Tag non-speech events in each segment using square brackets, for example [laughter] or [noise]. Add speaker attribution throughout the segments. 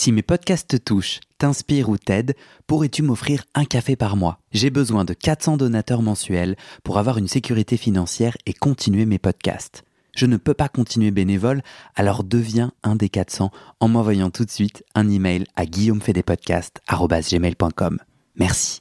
Speaker 1: Si mes podcasts te touchent, t'inspirent ou t'aident, pourrais-tu m'offrir un café par mois? J'ai besoin de 400 donateurs mensuels pour avoir une sécurité financière et continuer mes podcasts. Je ne peux pas continuer bénévole, alors deviens un des 400 en m'envoyant tout de suite un email à guillaumefedepodcast.com. Merci.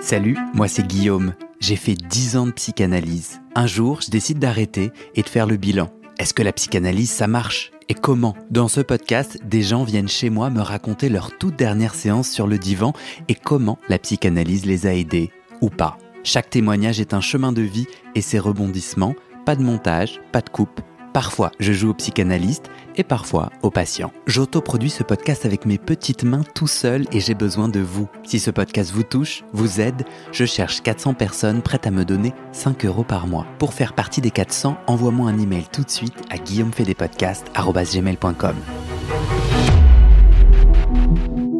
Speaker 1: Salut, moi c'est Guillaume. J'ai fait 10 ans de psychanalyse. Un jour, je décide d'arrêter et de faire le bilan. Est-ce que la psychanalyse, ça marche? Et comment Dans ce podcast, des gens viennent chez moi me raconter leur toute dernière séance sur le divan et comment la psychanalyse les a aidés ou pas. Chaque témoignage est un chemin de vie et ses rebondissements, pas de montage, pas de coupe. Parfois, je joue au psychanalyste et parfois au patient. J'autoproduis ce podcast avec mes petites mains tout seul et j'ai besoin de vous. Si ce podcast vous touche, vous aide, je cherche 400 personnes prêtes à me donner 5 euros par mois. Pour faire partie des 400, envoie-moi un email tout de suite à guillaumefedepodcast.com.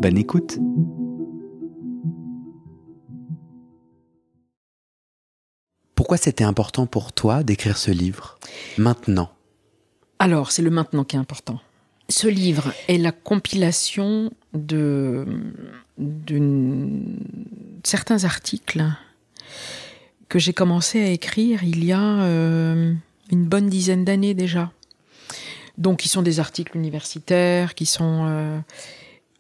Speaker 1: Bonne écoute Pourquoi c'était important pour toi d'écrire ce livre maintenant?
Speaker 2: Alors, c'est le maintenant qui est important. Ce livre est la compilation de, certains articles que j'ai commencé à écrire il y a euh, une bonne dizaine d'années déjà. Donc, qui sont des articles universitaires, qui sont. Euh,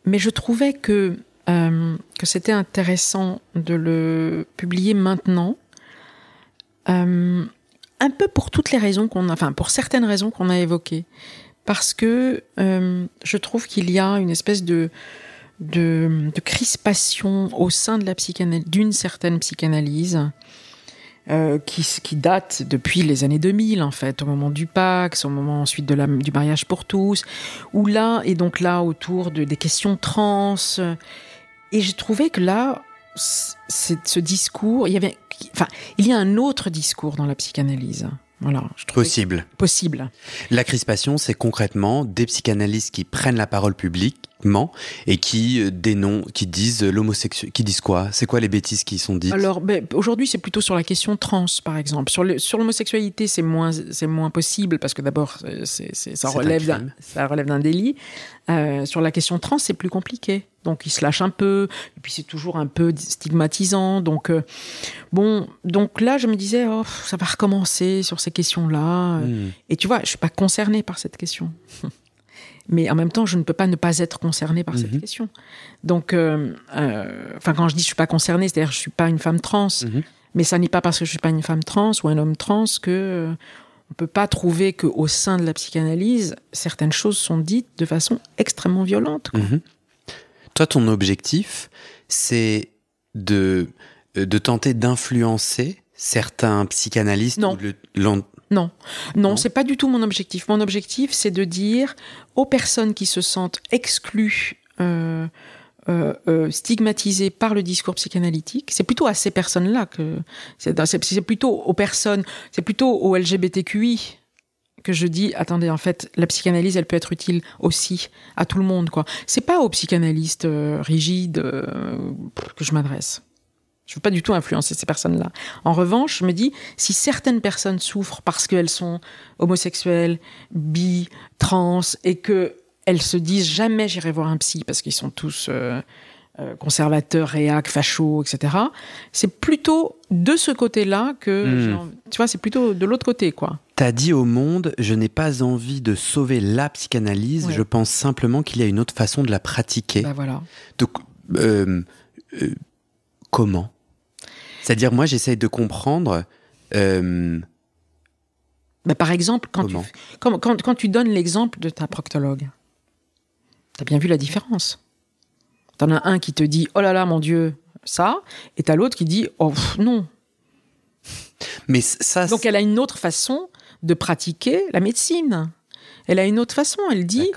Speaker 2: mais je trouvais que euh, que c'était intéressant de le publier maintenant un peu pour toutes les raisons qu'on a, enfin pour certaines raisons qu'on a évoquées, parce que euh, je trouve qu'il y a une espèce de, de, crispation au sein de la d'une certaine psychanalyse. Euh, qui, qui, date depuis les années 2000 en fait, au moment du Pax, au moment ensuite de la, du mariage pour tous, où là et donc là autour de, des questions trans. Et j'ai trouvé que là, ce discours, il y avait, enfin, il y a un autre discours dans la psychanalyse. Voilà,
Speaker 1: je trouve possible.
Speaker 2: Possible.
Speaker 1: La crispation, c'est concrètement des psychanalystes qui prennent la parole et qui euh, qui disent l'homosexuel, qui disent quoi? C'est quoi les bêtises qui sont dites?
Speaker 2: Alors, ben, aujourd'hui, c'est plutôt sur la question trans, par exemple. Sur sur l'homosexualité, c'est moins, c'est moins possible parce que d'abord, ça relève d'un, ça relève d'un délit. Euh, sur la question trans, c'est plus compliqué. Donc il se lâche un peu, et puis c'est toujours un peu stigmatisant. Donc euh, bon, donc là je me disais, oh, ça va recommencer sur ces questions-là. Hmm. Et tu vois, je suis pas concernée par cette question. [laughs] Mais en même temps, je ne peux pas ne pas être concernée par cette hmm. question. Donc, euh, enfin, quand je dis je suis pas concernée, c'est-à-dire je suis pas une femme trans. Hmm. Mais ça n'est pas parce que je suis pas une femme trans ou un homme trans que on peut pas trouver qu'au sein de la psychanalyse, certaines choses sont dites de façon extrêmement violente.
Speaker 1: Mhm. Toi, ton objectif, c'est de, euh, de tenter d'influencer certains psychanalystes
Speaker 2: non. Non. Non, non, c'est pas du tout mon objectif. Mon objectif, c'est de dire aux personnes qui se sentent exclues euh, euh, euh, stigmatisés par le discours psychanalytique. C'est plutôt à ces personnes-là que c'est plutôt aux personnes, c'est plutôt aux LGBTQI que je dis attendez en fait la psychanalyse elle peut être utile aussi à tout le monde quoi. C'est pas aux psychanalystes euh, rigides que je m'adresse. Je veux pas du tout influencer ces personnes-là. En revanche, je me dis, si certaines personnes souffrent parce qu'elles sont homosexuelles, bi, trans, et que elles se disent jamais j'irai voir un psy parce qu'ils sont tous euh, euh, conservateurs, réac, fachos, etc. C'est plutôt de ce côté-là que, hmm. tu vois, c'est plutôt de l'autre côté, quoi.
Speaker 1: T'as dit au monde, je n'ai pas envie de sauver la psychanalyse, je pense simplement qu'il y a une autre façon de la pratiquer.
Speaker 2: Bah voilà.
Speaker 1: Donc, euh, comment? C'est-à-dire, moi, j'essaye de comprendre.
Speaker 2: Bah, par exemple, quand tu, quand, quand tu donnes l'exemple de ta proctologue, T'as bien vu la différence. T'en as un qui te dit oh là là mon Dieu ça, et t'as l'autre qui dit oh non.
Speaker 1: Mais ça.
Speaker 2: Donc elle a une autre façon de pratiquer la médecine. Elle a une autre façon. Elle dit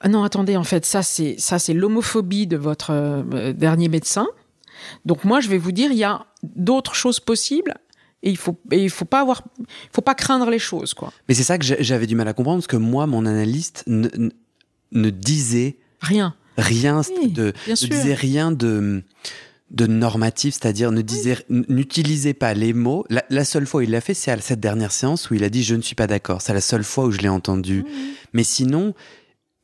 Speaker 2: ah non attendez en fait ça c'est ça c'est l'homophobie de votre euh, dernier médecin. Donc moi je vais vous dire il y a d'autres choses possibles et il faut et il faut pas avoir faut pas craindre les choses quoi.
Speaker 1: Mais c'est ça que j'avais du mal à comprendre parce que moi mon analyste ne, ne disait
Speaker 2: Rien.
Speaker 1: Rien de, ne disait rien de de normatif, c'est-à-dire ne disait, n'utilisez pas les mots. La, seule fois où il l'a fait, c'est à cette dernière séance où il a dit je ne suis pas d'accord. C'est la seule fois où je l'ai entendu. Mais sinon,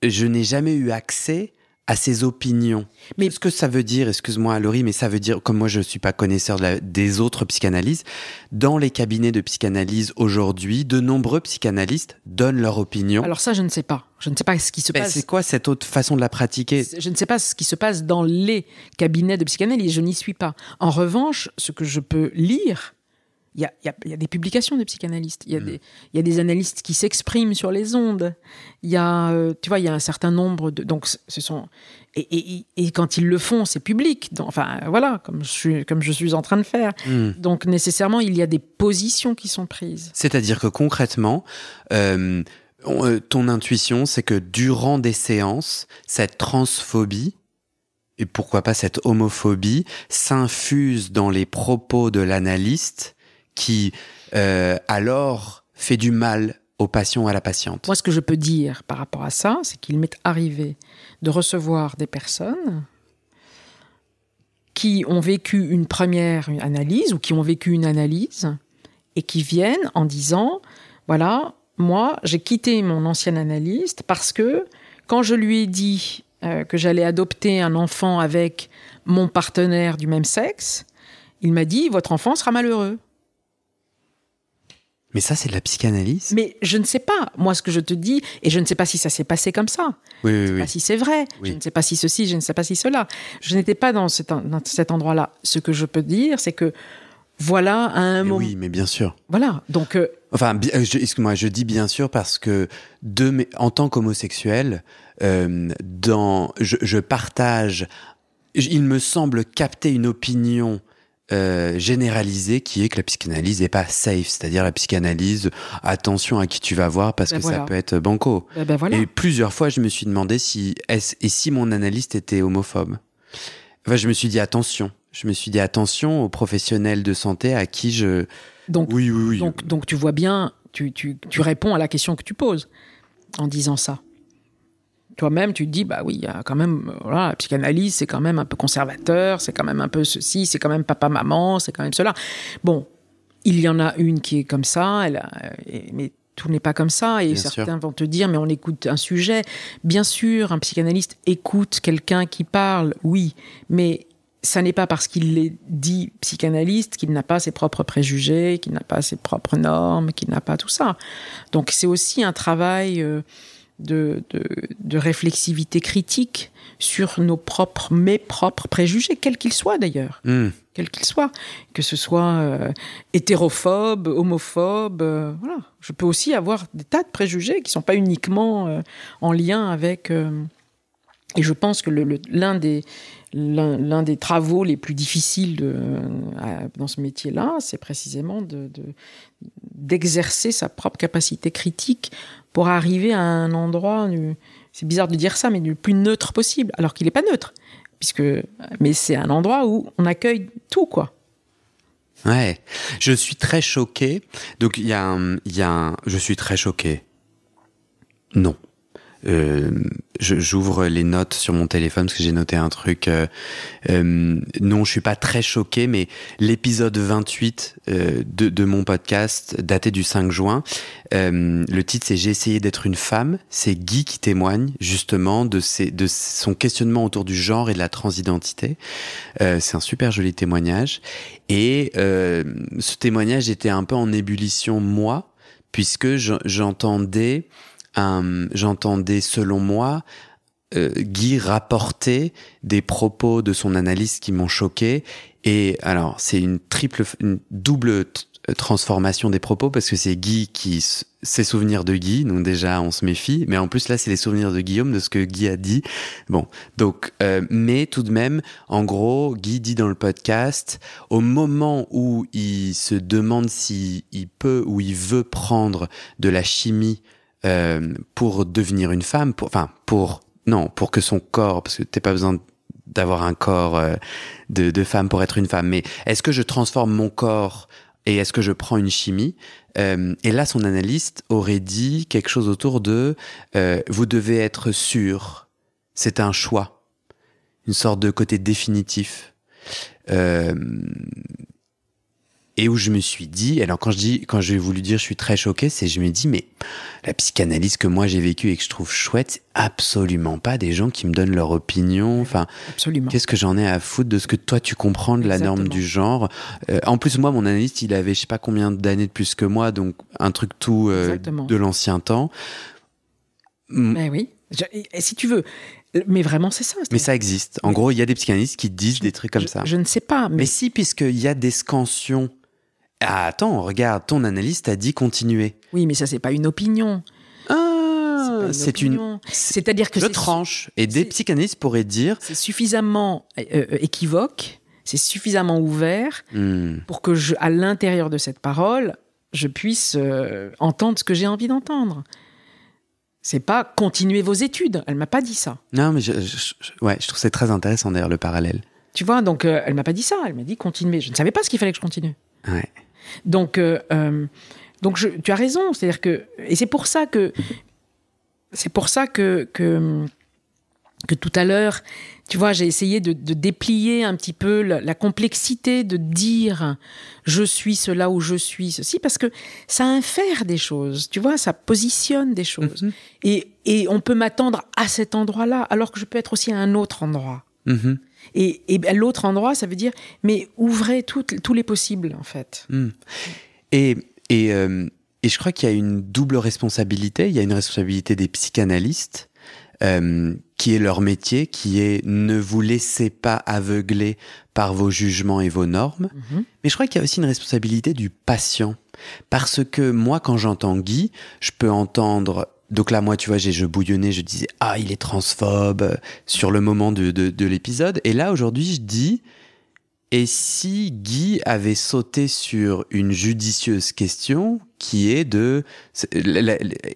Speaker 1: je n'ai jamais eu accès à ses opinions. Mais ce que ça veut dire, excuse-moi Laurie, mais ça veut dire, comme moi je ne suis pas connaisseur des autres psychanalyses, dans les cabinets de psychanalyse aujourd'hui, de nombreux psychanalystes donnent leur opinion.
Speaker 2: Alors ça, je ne sais pas. Je ne sais pas ce qui se ben, passe.
Speaker 1: C'est quoi cette autre façon de la pratiquer
Speaker 2: Je ne sais pas ce qui se passe dans les cabinets de psychanalyse. Je n'y suis pas. En revanche, ce que je peux lire, il y, a, y, y a, des publications de psychanalystes, il y, a mm. des, y a des analystes qui s'expriment sur les ondes, il y a, euh, tu vois, il y a un certain nombre de... Donc, ce sont... Et, et, et quand ils le font, c'est public. Donc, enfin, voilà, comme je, suis, comme je suis en train de faire. Mm. Donc, nécessairement, il y a des positions qui sont prises.
Speaker 1: C'est-à-dire que concrètement, euh, euh ton intuition, c'est que durant des séances, cette transphobie, et pourquoi pas cette homophobie, s'infuse dans les propos de l'analyste qui euh, alors fait du mal aux patients à la patiente.
Speaker 2: Moi, ce que je peux dire par rapport à ça, c'est qu'il m'est arrivé de recevoir des personnes qui ont vécu une première analyse ou qui ont vécu une analyse et qui viennent en disant, voilà, moi, j'ai quitté mon ancien analyste parce que quand je lui ai dit euh, que j'allais adopter un enfant avec mon partenaire du même sexe, il m'a dit, votre enfant sera malheureux.
Speaker 1: Mais ça, c'est de la psychanalyse
Speaker 2: Mais je ne sais pas. Moi, ce que je te dis, et je ne sais pas si ça s'est passé comme ça.
Speaker 1: Oui,
Speaker 2: je ne
Speaker 1: sais
Speaker 2: pas si c'est vrai. Je ne sais pas si ceci, je ne sais pas si cela. Je n'étais pas dans cet, dans cet endroit-là. Ce que je peux dire, c'est que voilà à un moment.
Speaker 1: Oui, mais bien sûr.
Speaker 2: Voilà. Donc. Euh,
Speaker 1: enfin, excuse-moi, je dis bien sûr parce que de mes, en tant qu'homosexuel, euh, dans, je, je partage. Il me semble capter une opinion euh, généralisée qui est que la psychanalyse n'est pas safe, c'est-à-dire la psychanalyse, attention à qui tu vas voir parce ben que ça peut être banco.
Speaker 2: Ben ben voilà.
Speaker 1: Et plusieurs fois, je me suis demandé si et si mon analyste était homophobe. Enfin, je me suis dit attention. Je me suis dit attention aux professionnels de santé à qui je.
Speaker 2: Donc,
Speaker 1: oui, oui, oui.
Speaker 2: Donc, donc tu vois bien, tu, tu, tu réponds à la question que tu poses en disant ça toi-même, tu te dis, bah oui, il y a quand même, voilà, la psychanalyse, c'est quand même un peu conservateur, c'est quand même un peu ceci, c'est quand même papa-maman, c'est quand même cela. Bon, il y en a une qui est comme ça, elle mais tout n'est pas comme ça, et certains vont te dire, mais on écoute un sujet. Bien sûr, un psychanalyste écoute quelqu'un qui parle, oui, mais ça n'est pas parce qu'il est dit psychanalyste qu'il n'a pas ses propres préjugés, qu'il n'a pas ses propres normes, qu'il n'a pas tout ça. Donc c'est aussi un travail... Euh, de, de, réflexivité critique sur nos propres, mes propres préjugés, quels qu'ils soient d'ailleurs. Hmm. Quels qu'ils soient. Que ce soit euh, hétérophobe, homophobe, euh, voilà. Je peux aussi avoir des tas de préjugés qui ne sont pas uniquement euh, en lien avec. et je pense que l'un des, l'un des travaux les plus difficiles de, dans ce métier-là, c'est précisément de, d'exercer sa propre capacité critique pour arriver à un endroit, c'est bizarre de dire ça, mais du plus neutre possible, alors qu'il n'est pas neutre, puisque, mais c'est un endroit où on accueille tout, quoi.
Speaker 1: Ouais, je suis très choqué. Donc il y a, il y a je suis très choqué. Non, euh, j'ouvre les notes sur mon téléphone parce que j'ai noté un truc. Euh, euh, non, je suis pas très choqué, mais l'épisode 28 euh, de, de, mon podcast, daté du 5 juin, euh, le titre c'est J'ai essayé d'être une femme. C'est Guy qui témoigne justement de, ses, de son questionnement autour du genre et de la transidentité. c'est un super joli témoignage. Et ce témoignage était un peu en ébullition moi, puisque j'entendais j'entendais selon moi euh, Guy rapporter des propos de son analyste qui m'ont choqué. Et alors, c'est une triple, une double transformation des propos parce que c'est Guy qui ses souvenirs de Guy, donc déjà on se méfie, mais en plus là c'est les souvenirs de Guillaume de ce que Guy a dit. Bon, donc euh, mais tout de même, en gros, Guy dit dans le podcast, au moment où il se demande s'il il peut ou il veut prendre de la chimie euh, pour devenir une femme, pour, enfin pour non, pour que son corps, parce que t'as pas besoin d'avoir un corps euh, de, de, femme pour être une femme, mais est-ce que je transforme mon corps et est-ce que je prends une chimie? Euh, Et là, son analyste aurait dit quelque chose autour de euh, vous devez être sûr, c'est un choix, une sorte de côté définitif. Euh, et où je me suis dit, alors quand je dis, quand j'ai voulu dire je suis très choqué, c'est je me dis mais la psychanalyse que moi j'ai vécue et que je trouve chouette, c'est absolument pas des gens qui me donnent leur opinion. Enfin,
Speaker 2: absolument.
Speaker 1: Qu'est-ce que j'en ai à foutre de ce que toi tu comprends de la norme du genre? Euh, En plus moi mon analyste il avait je sais pas combien d'années de plus que moi, donc un truc tout euh, de l'ancien temps.
Speaker 2: Mais oui. et si tu veux, mais vraiment, c'est ça.
Speaker 1: Mais ça existe. En gros, il y a des psychanalystes qui disent des trucs comme ça.
Speaker 2: Je ne sais pas.
Speaker 1: Mais, mais si, puisqu'il y a des scansions. Ah, attends, regarde, ton analyste a dit continuer.
Speaker 2: Oui, mais ça, c'est pas une opinion.
Speaker 1: Ah, c'est une.
Speaker 2: C'est-à-dire que.
Speaker 1: Je tranche. Et des psychanalystes pourraient dire.
Speaker 2: C'est suffisamment euh, euh, équivoque, c'est suffisamment ouvert hmm. pour que, je, à l'intérieur de cette parole, je puisse euh, entendre ce que j'ai envie d'entendre. C'est pas continuer vos études. Elle m'a pas dit ça.
Speaker 1: Non, mais je, ouais, je trouve c'est très intéressant d'ailleurs le parallèle.
Speaker 2: Tu vois, donc euh, elle m'a pas dit ça. Elle m'a dit continuer. Je ne savais pas ce qu'il fallait que je continue.
Speaker 1: Ouais.
Speaker 2: Donc, euh, euh, donc je, tu as raison. C'est-à-dire que et c'est pour ça que c'est pour ça que que que tout à l'heure, tu vois, j'ai essayé de, déplier un petit peu la, complexité de dire je suis cela ou je suis ceci, parce que ça infère des choses, tu vois, ça positionne des choses. Mhm. et, et, on peut m'attendre à cet endroit-là, alors que je peux être aussi à un autre endroit.
Speaker 1: Mhm.
Speaker 2: Et, et ben, l'autre endroit, ça veut dire, mais ouvrez tous les possibles, en fait.
Speaker 1: Et, et, euh, et je crois qu'il y a une double responsabilité. Il y a une responsabilité des psychanalystes euh, qui est leur métier, qui est ne vous laissez pas aveugler par vos jugements et vos normes. Mhm. Mais je crois qu'il y a aussi une responsabilité du patient. Parce que moi, quand j'entends Guy, je peux entendre donc là, moi, tu vois, je bouillonnais, je disais ah il est transphobe euh, sur le moment de, de, de l'épisode. Et là aujourd'hui, je dis et si Guy avait sauté sur une judicieuse question qui est de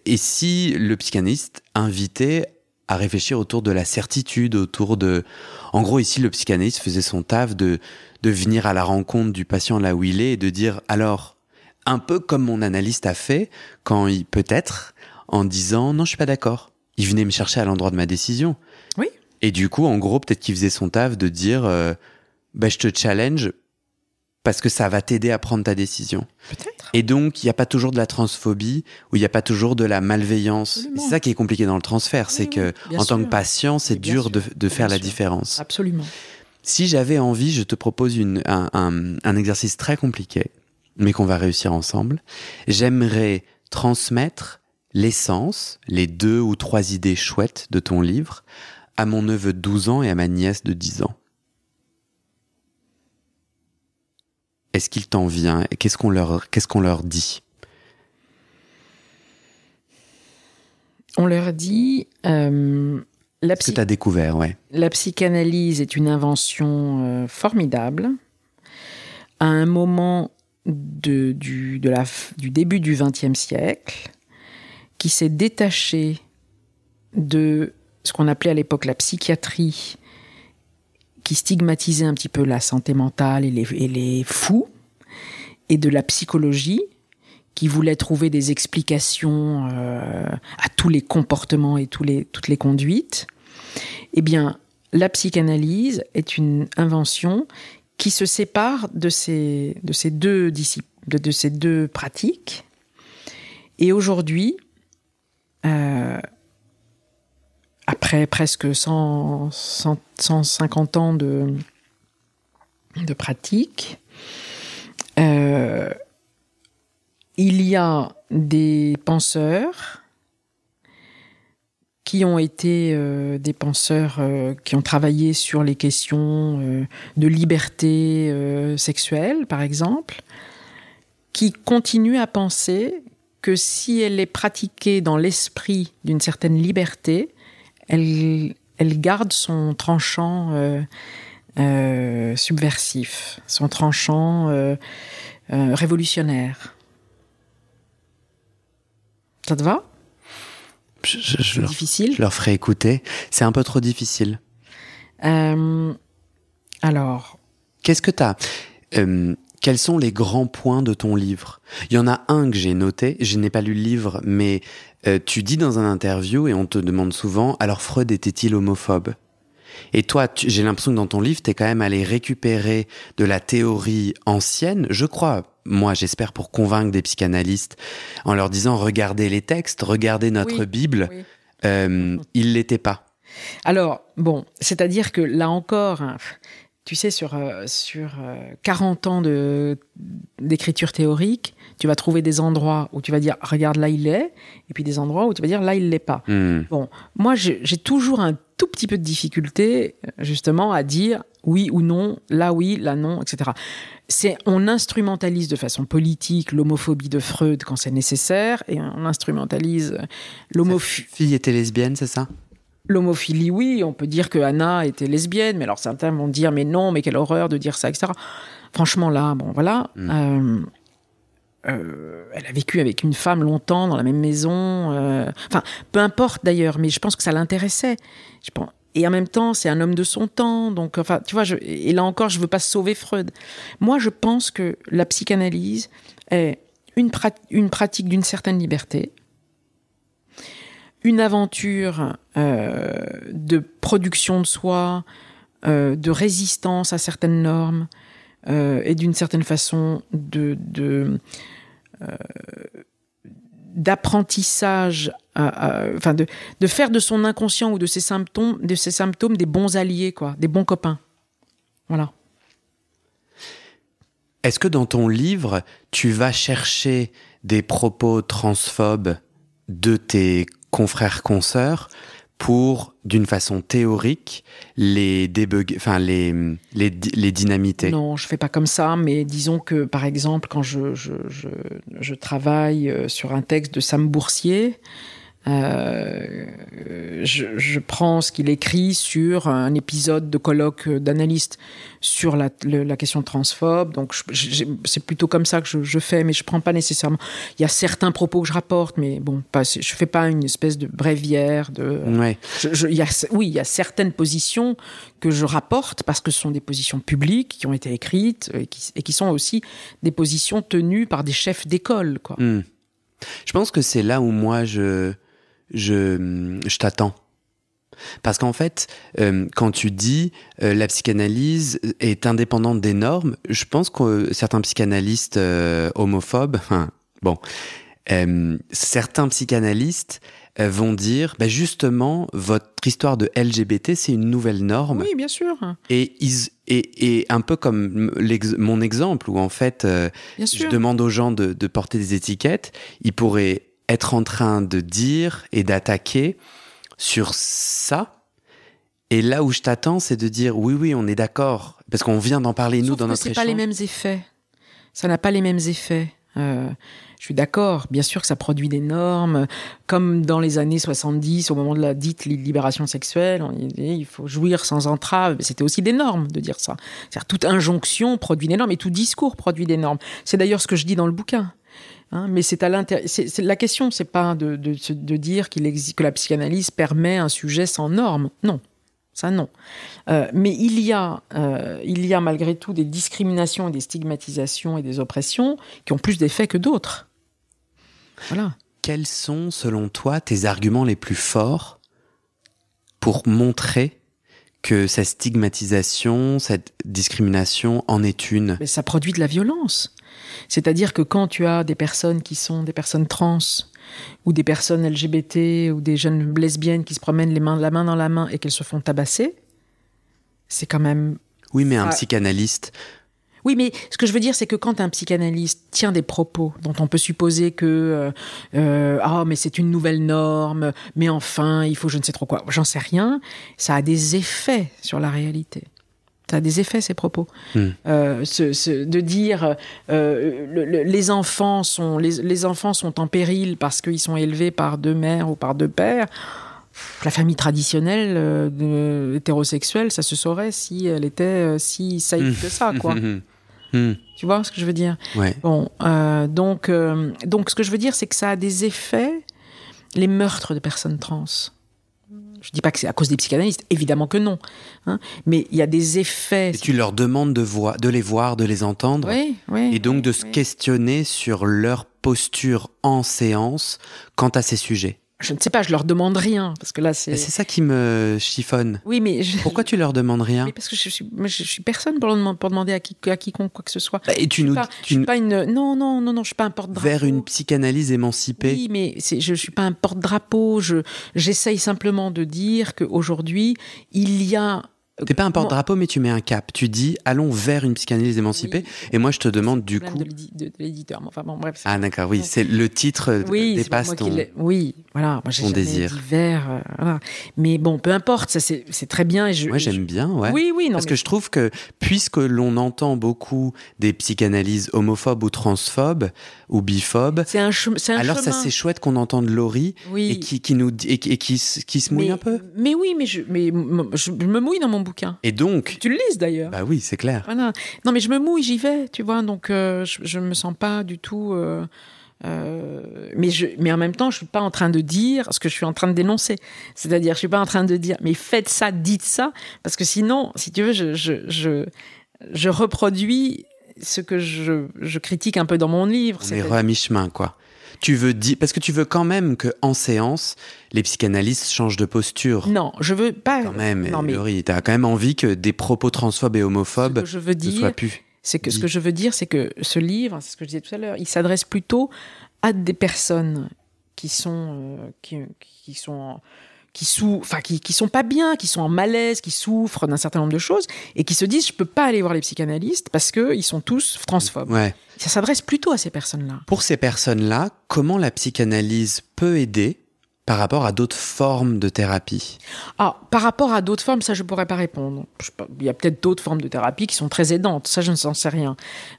Speaker 1: et si le psychanalyste invitait à réfléchir autour de la certitude, autour de... En gros, ici, le psychanalyste faisait son taf de, de venir à la rencontre du patient là où il est et de dire, alors, un peu comme mon analyste a fait, quand il peut être, en disant, non, je suis pas d'accord. Il venait me chercher à l'endroit de ma décision.
Speaker 2: Oui.
Speaker 1: Et du coup, en gros, peut-être qu'il faisait son taf de dire, euh, bah, je te challenge parce que ça va t'aider à prendre ta décision.
Speaker 2: Peut-être.
Speaker 1: Et donc, il n'y a pas toujours de la transphobie ou il n'y a pas toujours de la malveillance. C'est ça qui est compliqué dans le transfert, c'est que en tant que patient, c'est dur de, de faire la différence.
Speaker 2: Absolument.
Speaker 1: Si j'avais envie, je te propose une, un, un, un exercice très compliqué, mais qu'on va réussir ensemble. J'aimerais transmettre l'essence, les deux ou trois idées chouettes de ton livre à mon neveu de 12 ans et à ma nièce de 10 ans. Est-ce qu'il t'en vient? Qu'est-ce qu'on leur, qu'est-ce qu'on leur dit?
Speaker 2: On leur dit. Euh,
Speaker 1: la que tu as découvert, ouais.
Speaker 2: La psychanalyse est une invention euh, formidable. À un moment de, du, de la, du début du XXe siècle, qui s'est détaché de ce qu'on appelait à l'époque la psychiatrie qui stigmatisait un petit peu la santé mentale et les, fous, et de la psychologie qui voulait trouver des explications euh, à tous les comportements et toutes les conduites, eh bien, la psychanalyse est une invention qui se sépare de ces, de ces, deux, de, de ces deux pratiques. Et aujourd'hui, euh, après presque 100, 150 ans de, de pratique, euh, il y a des penseurs qui ont été euh, des penseurs qui ont travaillé sur les questions de liberté sexuelle, par exemple, qui continuent à penser que si elle est pratiquée dans l'esprit d'une certaine liberté, elle, elle garde son tranchant euh, euh, subversif, son tranchant euh, révolutionnaire. Ça te va?
Speaker 1: C'est difficile Je leur ferai écouter. C'est un peu trop difficile.
Speaker 2: alors.
Speaker 1: Qu'est-ce que tu as quels sont les grands points de ton livre? Il y en a un que j'ai noté, je n'ai pas lu le livre, mais euh, tu dis dans un interview, et on te demande souvent, alors Freud était-il homophobe? Et toi, j'ai l'impression que dans ton livre, tu es quand même allé récupérer de la théorie ancienne, je crois, moi j'espère pour convaincre des psychanalystes, en leur disant regardez les textes, regardez notre Bible. Euh, il l'était pas.
Speaker 2: Alors, bon, c'est-à-dire que là encore, hein, tu sais, sur, euh, sur 40 euh, ans d'écriture théorique, tu vas trouver des endroits où tu vas dire regarde là il est, et puis des endroits où tu vas dire là il l'est pas. Hmm. Bon, moi j'ai toujours un tout petit peu de difficulté justement à dire oui ou non, là oui, là non, etc. C'est on instrumentalise de façon politique l'homophobie de Freud quand c'est nécessaire, et on instrumentalise l'homophobie.
Speaker 1: Fille était lesbienne, c'est ça?
Speaker 2: L'homophilie, oui, on peut dire que Anna était lesbienne, mais alors certains vont dire mais non, mais quelle horreur de dire ça, etc. Franchement, là, bon, voilà. Hmm. Euh, euh, elle a vécu avec une femme longtemps dans la même maison. Euh, enfin, peu importe d'ailleurs, mais je pense que ça l'intéressait. Je pense. Et en même temps, c'est un homme de son temps. Donc, enfin, tu vois, je, et là encore, je veux pas sauver Freud. Moi, je pense que la psychanalyse est une, une pratique d'une certaine liberté, une aventure euh, de production de soi, euh, de résistance à certaines normes euh, et d'une certaine façon de, de d'apprentissage, enfin de, de faire de son inconscient ou de ses symptômes, de ses symptômes des bons alliés, quoi, des bons copains. Voilà.
Speaker 1: Est-ce que dans ton livre, tu vas chercher des propos transphobes de tes confrères consoeurs pour, d'une façon théorique, les débugger, enfin les, les, les, dynamiter
Speaker 2: Non, je fais pas comme ça, mais disons que, par exemple, quand je, je, je, je travaille euh, sur un texte de Sam Boursier, euh, je, je, prends ce qu'il écrit sur un épisode de colloque d'analystes sur la, la, question transphobe. Donc, c'est plutôt comme ça que je, je, fais, mais je prends pas nécessairement. Il y a certains propos que je rapporte, mais bon, pas, je fais pas une espèce de bréviaire. De,
Speaker 1: ouais.
Speaker 2: je, y a, oui, il y a certaines positions que je rapporte parce que ce sont des positions publiques qui ont été écrites et qui, et qui sont aussi des positions tenues par des chefs d'école, quoi.
Speaker 1: Hmm. Je pense que c'est là où moi je je, je t'attends. Parce qu'en fait, euh, quand tu dis euh, la psychanalyse est indépendante des normes, je pense que certains psychanalystes euh, homophobes, bon, certains psychanalystes vont dire, bah justement, votre histoire de LGBT, c'est une nouvelle norme.
Speaker 2: Oui, bien sûr.
Speaker 1: Et, ils, et, et un peu comme mon exemple, où en fait, je demande aux gens de, de porter des étiquettes, ils pourraient être en train de dire et d'attaquer sur ça. Et là où je t'attends, c'est de dire oui, oui, on est d'accord, parce qu'on vient d'en parler nous dans notre échange.
Speaker 2: Ça n'a pas les mêmes effets. Ça n'a pas les mêmes effets. Euh, je suis d'accord, bien sûr que ça produit des normes, comme dans les années 70, au moment de la dite libération sexuelle, on il faut jouir sans entrave. C'était aussi des normes de dire ça. C'est-à-dire toute injonction produit des normes et tout discours produit des normes. C'est d'ailleurs ce que je dis dans le bouquin. Hein, mais c'est à l'intérieur. La question, c'est pas de, de, de dire qu'il existe que la psychanalyse permet un sujet sans normes. Non, ça non. Euh, mais il y a, euh, il y a malgré tout des discriminations, des stigmatisations et des oppressions qui ont plus d'effet que d'autres. Voilà.
Speaker 1: Quels sont, selon toi, tes arguments les plus forts pour montrer que cette stigmatisation, cette discrimination en est une?
Speaker 2: Mais ça produit de la violence. C'est-à-dire que quand tu as des personnes qui sont des personnes trans, ou des personnes LGBT, ou des jeunes lesbiennes qui se promènent les mains, la main dans la main et qu'elles se font tabasser, c'est quand même...
Speaker 1: Oui, mais un psychanalyste...
Speaker 2: Oui, mais ce que je veux dire, c'est que quand un psychanalyste tient des propos dont on peut supposer que euh, euh, ah mais c'est une nouvelle norme, mais enfin il faut je ne sais trop quoi, j'en sais rien, ça a des effets sur la réalité. Ça a des effets, ces propos. Hmm. Euh, de dire euh, les enfants sont les, enfants sont en péril parce qu'ils sont élevés par deux mères ou par deux pères. La famille traditionnelle euh, hétérosexuelle, ça se saurait si elle était si safe que ça, quoi. [laughs] Hmm. Tu vois ce que je veux dire? Bon, donc donc ce que je veux dire, c'est que ça a des effets. Les meurtres de personnes trans je dis pas que c'est à cause des psychanalystes, évidemment que non. Hein. mais il y a des effets.
Speaker 1: Et tu leur demandes de, voir, de les voir, de les entendre.
Speaker 2: Oui, oui,
Speaker 1: et donc de se questionner sur leur posture en séance quant à ces sujets.
Speaker 2: Je ne sais pas, je leur demande rien parce que là c'est.
Speaker 1: C'est ça qui me chiffonne.
Speaker 2: Oui, mais je...
Speaker 1: pourquoi tu leur demandes rien
Speaker 2: mais Parce que je suis, je suis personne pour, demander, pour demander à, qui, à quiconque quoi que ce soit.
Speaker 1: Bah, et tu
Speaker 2: je
Speaker 1: nous,
Speaker 2: pas,
Speaker 1: tu
Speaker 2: je suis pas une. Non, non, non, non, je suis pas un porte-drapeau.
Speaker 1: vers une psychanalyse émancipée.
Speaker 2: Oui, mais je suis pas un porte-drapeau. Je, j'essaye simplement de dire qu'aujourd'hui il y a
Speaker 1: T'es pas un porte-drapeau, mais tu mets un cap. Tu dis, allons vers une psychanalyse émancipée.
Speaker 2: Oui.
Speaker 1: et moi, je te demande du coup.
Speaker 2: de l'édi- de, de l'éditeur. Enfin bon, bref.
Speaker 1: Ah, d'accord, oui. C'est le titre euh,
Speaker 2: oui,
Speaker 1: dépasse
Speaker 2: qui
Speaker 1: ton.
Speaker 2: Oui, voilà. Moi,
Speaker 1: ton désir.
Speaker 2: dit euh, voilà. Mais bon, peu importe. Ça, c'est, très bien. Et je,
Speaker 1: Moi,
Speaker 2: je-
Speaker 1: j'aime bien, ouais.
Speaker 2: Oui, oui, non.
Speaker 1: Parce
Speaker 2: mais-
Speaker 1: que je trouve que puisque l'on entend beaucoup des psychanalyses homophobes ou transphobes ou biphobes,
Speaker 2: c'est un, chem- un
Speaker 1: alors ça c'est chouette qu'on entende Laurie
Speaker 2: Oui.
Speaker 1: et qui, qui nous et qui, et qui se- qui se mouille
Speaker 2: mais,
Speaker 1: un peu.
Speaker 2: Mais oui, mais je, mais je me mouille dans mon bouquin.
Speaker 1: Et donc,
Speaker 2: Tu le lises d'ailleurs.
Speaker 1: bah oui, c'est clair.
Speaker 2: Voilà. Non, mais je me mouille, j'y vais, tu vois. Donc, euh, je, je me sens pas du tout. euh, euh, mais, je, mais en même temps, je suis pas en train de dire ce que je suis en train de dénoncer. C'est-à-dire, je suis pas en train de dire, mais faites ça, dites ça, parce que sinon, si tu veux, je, je, je, je reproduis ce que je, je critique un peu dans mon livre.
Speaker 1: On est à mi-chemin, quoi. Tu veux dire parce que tu veux quand même que en séance, les psychanalystes changent de posture.
Speaker 2: Non, je veux pas.
Speaker 1: Quand même,
Speaker 2: Non, mais
Speaker 1: Laurie, t'as quand même envie que des propos transphobes et
Speaker 2: ce
Speaker 1: homophobes
Speaker 2: que je veux
Speaker 1: ne
Speaker 2: dire,
Speaker 1: soient plus.
Speaker 2: C'est que ce que je veux dire, c'est que ce livre, c'est ce que je disais tout à l'heure, il s'adresse plutôt à des personnes qui sont euh, qui, qui sont qui sou- enfin qui, qui sont pas bien, qui sont en malaise, qui souffrent d'un certain nombre de choses et qui se disent je peux pas aller voir les psychanalystes parce que ils sont tous transphobes.
Speaker 1: Ouais.
Speaker 2: Ça s'adresse plutôt à ces personnes-là.
Speaker 1: Pour ces personnes-là, comment la psychanalyse peut aider par rapport à d'autres formes de thérapie?
Speaker 2: Ah, par rapport à d'autres formes, ça je pourrais pas répondre. Pas, il y a peut-être d'autres formes de thérapie qui sont très aidantes. Ça, je ne s'en sais rien.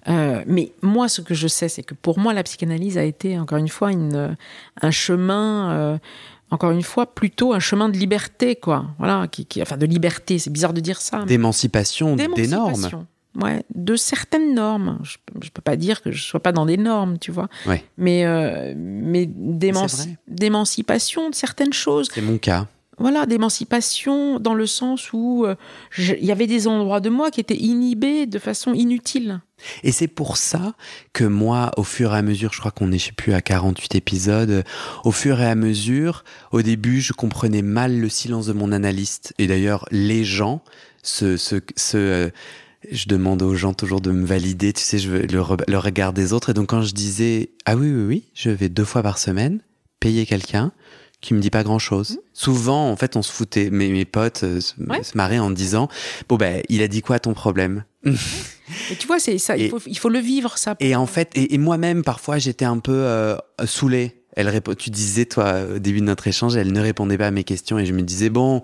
Speaker 2: Euh, mais moi, ce que je sais, c'est que pour moi, la psychanalyse a été encore une fois une, un chemin. euh, encore une fois, plutôt un chemin de liberté, quoi. Voilà, qui, qui- enfin de liberté. C'est bizarre de dire ça. mais
Speaker 1: D'émancipation des normes.
Speaker 2: Ouais, de certaines normes. Je, je peux pas dire que je sois pas dans des normes, tu vois.
Speaker 1: Ouais.
Speaker 2: Mais euh, mais
Speaker 1: vrai.
Speaker 2: d'émancipation de certaines choses
Speaker 1: C'est mon cas.
Speaker 2: Voilà, d'émancipation dans le sens où euh, il y avait des endroits de moi qui étaient inhibés de façon inutile.
Speaker 1: Et c'est pour ça que moi, au fur et à mesure, je crois qu'on est, je sais plus, à 48 épisodes, au fur et à mesure, au début, je comprenais mal le silence de mon analyste. Et d'ailleurs, les gens, ce, ce, ce, je demande aux gens toujours de me valider, tu sais, je veux le, le regard des autres. Et donc, quand je disais, ah oui, oui, oui, je vais deux fois par semaine payer quelqu'un qui me dit pas grand chose. Souvent, en fait, on se foutait, mes, mes potes euh, se,
Speaker 2: Ouais.
Speaker 1: se marraient en disant, bon, ben, il a dit quoi ton problème?
Speaker 2: Et tu vois, c'est ça,
Speaker 1: Et-
Speaker 2: il faut, il faut le vivre, ça.
Speaker 1: Et en fait, et, et moi-même, parfois, j'étais un peu euh, saoulé. Elle répo- tu disais, toi, au début de notre échange, elle ne répondait pas à mes questions et je me disais, bon,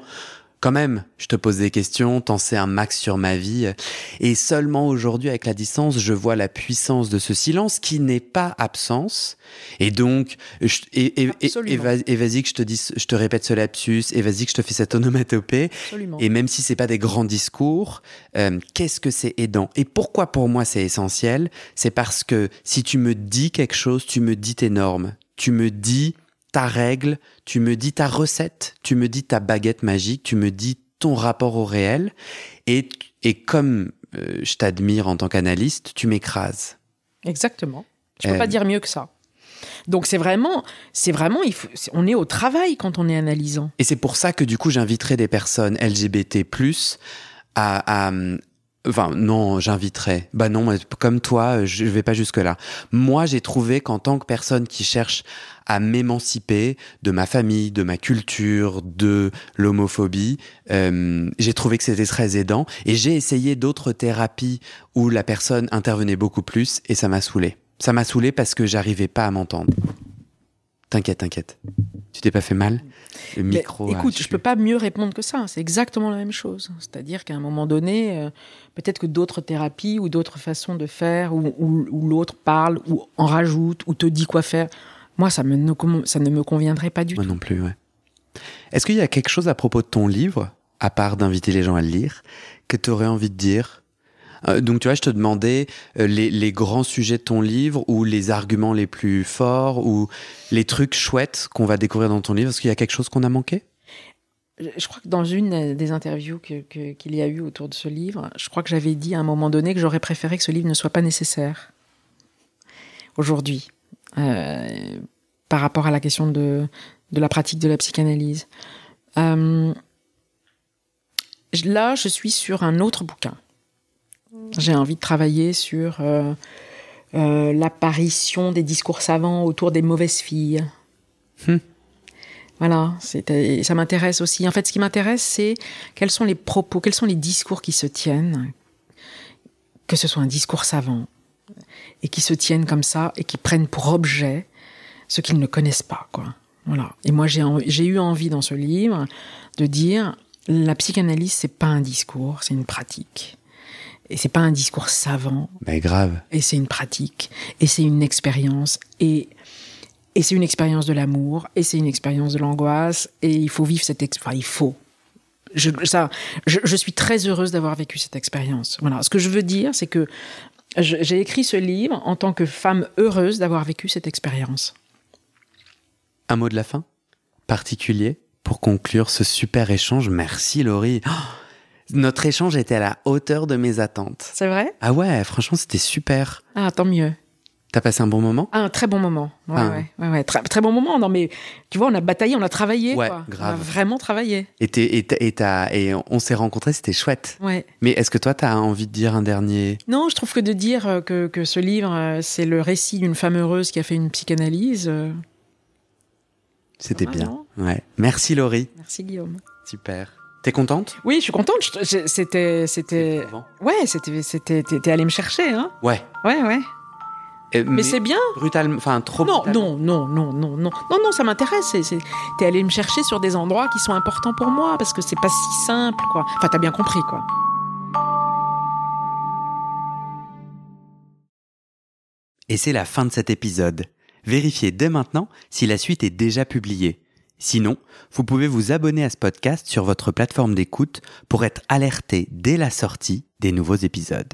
Speaker 1: quand même, je te pose des questions, t'en sais un max sur ma vie. Et seulement aujourd'hui, avec la distance, je vois la puissance de ce silence qui n'est pas absence. Et donc, je- et, et, et,
Speaker 2: Absolument.
Speaker 1: et vas- et vas-y que je te dis, je te répète ce lapsus, et vas-y que je te fais cette onomatopée.
Speaker 2: Absolument.
Speaker 1: Et même si c'est pas des grands discours, euh, qu'est-ce que c'est aidant? Et pourquoi pour moi c'est essentiel? C'est parce que si tu me dis quelque chose, tu me dis tes normes, tu me dis ta règle, tu me dis ta recette, tu me dis ta baguette magique, tu me dis ton rapport au réel. Et, et comme euh, je t'admire en tant qu'analyste, tu m'écrases.
Speaker 2: Exactement. Je peux
Speaker 1: Euh,
Speaker 2: pas dire mieux que ça. Donc c'est vraiment, c'est vraiment, il faut, c'est- on est au travail quand on est analysant.
Speaker 1: Et c'est pour ça que du coup j'inviterai des personnes LGBT+ à, à enfin non, j'inviterai. Bah non, comme toi, je vais pas jusque là. Moi, j'ai trouvé qu'en tant que personne qui cherche à m'émanciper de ma famille, de ma culture, de l'homophobie, euh, j'ai trouvé que c'était très aidant. Et j'ai essayé d'autres thérapies où la personne intervenait beaucoup plus et ça m'a saoulé. Ça m'a saoulé parce que j'arrivais pas à m'entendre. T'inquiète, t'inquiète. Tu t'es pas fait mal Le
Speaker 2: Mais
Speaker 1: micro.
Speaker 2: écoute, je peux pas mieux répondre que ça. C'est exactement la même chose. C'est-à-dire qu'à un moment donné, euh, peut-être que d'autres thérapies ou d'autres façons de faire, où, où- où l'autre parle, ou en rajoute, ou te dit quoi faire, moi, ça, me, ne, ça ne me conviendrait pas du
Speaker 1: Moi
Speaker 2: tout.
Speaker 1: non plus, ouais. Est-ce qu'il y a quelque chose à propos de ton livre, à part d'inviter les gens à le lire, que tu aurais envie de dire Euh, Donc, tu vois, je te demandais euh, les, grands sujets de ton livre, ou les arguments les plus forts, ou les trucs chouettes qu'on va découvrir dans ton livre. Est-ce qu'il y a quelque chose qu'on a manqué?
Speaker 2: Je crois que dans une euh, des interviews qu'il y a eu autour de ce livre, je crois que j'avais dit à un moment donné que j'aurais préféré que ce livre ne soit pas nécessaire aujourd'hui. Par rapport à la question de, la pratique de la psychanalyse. Là, je suis sur un autre bouquin. J'ai envie de travailler sur euh, euh, l'apparition des discours savants autour des mauvaises filles.
Speaker 1: Hmm.
Speaker 2: Voilà, ça m'intéresse aussi. En fait, ce qui m'intéresse, c'est quels sont les propos, quels sont les discours qui se tiennent, que ce soit un discours savant, et qui se tiennent comme ça, et qui prennent pour objet ce qu'ils ne connaissent pas, quoi. Voilà. Et moi, j'ai eu envie dans ce livre de dire la psychanalyse, c'est pas un discours, c'est une pratique. Et c'est pas un discours savant.
Speaker 1: Mais grave.
Speaker 2: Et c'est une pratique. Et c'est une expérience. Et, et c'est une expérience de l'amour. Et c'est une expérience de l'angoisse. Et il faut vivre cette expérience. Enfin, il faut. Je, ça, je, je suis très heureuse d'avoir vécu cette expérience. Voilà. Ce que je veux dire, c'est que j'ai écrit ce livre en tant que femme heureuse d'avoir vécu cette expérience.
Speaker 1: Un mot de la fin? Particulier? Pour conclure ce super échange, merci Laurie. Oh, notre échange était à la hauteur de mes attentes.
Speaker 2: C'est vrai?
Speaker 1: Ah ouais, franchement, c'était super.
Speaker 2: Ah, tant mieux.
Speaker 1: T'as passé un bon moment?
Speaker 2: Ah, Un très bon moment. Ouais, ah. ouais, ouais, Très, très, bon moment. Non, mais tu vois, on a bataillé, on a travaillé.
Speaker 1: Ouais,
Speaker 2: quoi.
Speaker 1: grave.
Speaker 2: On a vraiment travaillé.
Speaker 1: Et, et, et, et on s'est rencontrés, c'était chouette.
Speaker 2: Ouais.
Speaker 1: Mais est-ce que toi, t'as envie de dire un dernier?
Speaker 2: Non, je trouve que de dire euh, que, que ce livre, euh, c'est le récit d'une femme heureuse qui a fait une psychanalyse. Euh,
Speaker 1: c'était bien. Ouais. Merci Laurie.
Speaker 2: Merci Guillaume.
Speaker 1: Super. T'es contente?
Speaker 2: Oui, je suis contente. C'était, c'était, ouais, c'était, c'était, t'es allé me chercher, hein
Speaker 1: Ouais.
Speaker 2: Ouais, ouais. mais, c'est bien.
Speaker 1: Brutalement, enfin trop.
Speaker 2: Non, non, non, non, non, non, non, non, ça m'intéresse. T'es allé me chercher sur des endroits qui sont importants pour moi parce que c'est pas si simple, quoi. Enfin, t'as bien compris, quoi.
Speaker 1: Et c'est la fin de cet épisode. Vérifiez dès maintenant si la suite est déjà publiée. Sinon, vous pouvez vous abonner à ce podcast sur votre plateforme d'écoute pour être alerté dès la sortie des nouveaux épisodes.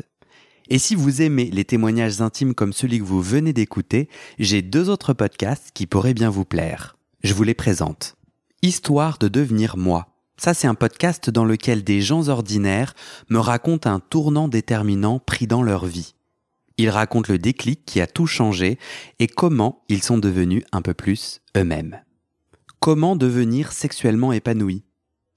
Speaker 1: Et si vous aimez les témoignages intimes comme celui que vous venez d'écouter, j'ai deux autres podcasts qui pourraient bien vous plaire. Je vous les présente. Histoire de devenir moi. Ça, c'est un podcast dans lequel des gens ordinaires me racontent un tournant déterminant pris dans leur vie. Ils racontent le déclic qui a tout changé et comment ils sont devenus un peu plus eux-mêmes. Comment devenir sexuellement épanoui?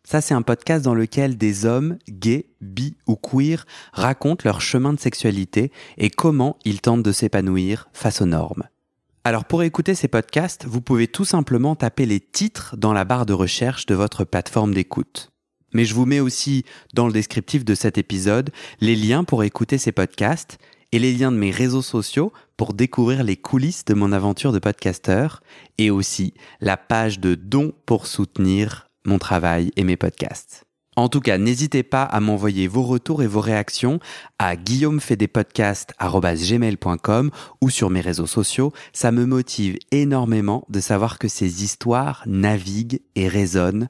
Speaker 1: Ça, c'est un podcast dans lequel des hommes, gays, bi ou queer, racontent leur chemin de sexualité et comment ils tentent de s'épanouir face aux normes. Alors pour écouter ces podcasts, vous pouvez tout simplement taper les titres dans la barre de recherche de votre plateforme d'écoute. Mais je vous mets aussi dans le descriptif de cet épisode les liens pour écouter ces podcasts et les liens de mes réseaux sociaux pour découvrir les coulisses de mon aventure de podcasteur et aussi la page de dons pour soutenir mon travail et mes podcasts. En tout cas, n'hésitez pas à m'envoyer vos retours et vos réactions à guillaumefedepodcast.com ou sur mes réseaux sociaux. Ça me motive énormément de savoir que ces histoires naviguent et résonnent,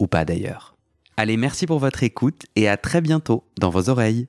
Speaker 1: ou pas d'ailleurs. Allez, merci pour votre écoute et à très bientôt dans vos oreilles.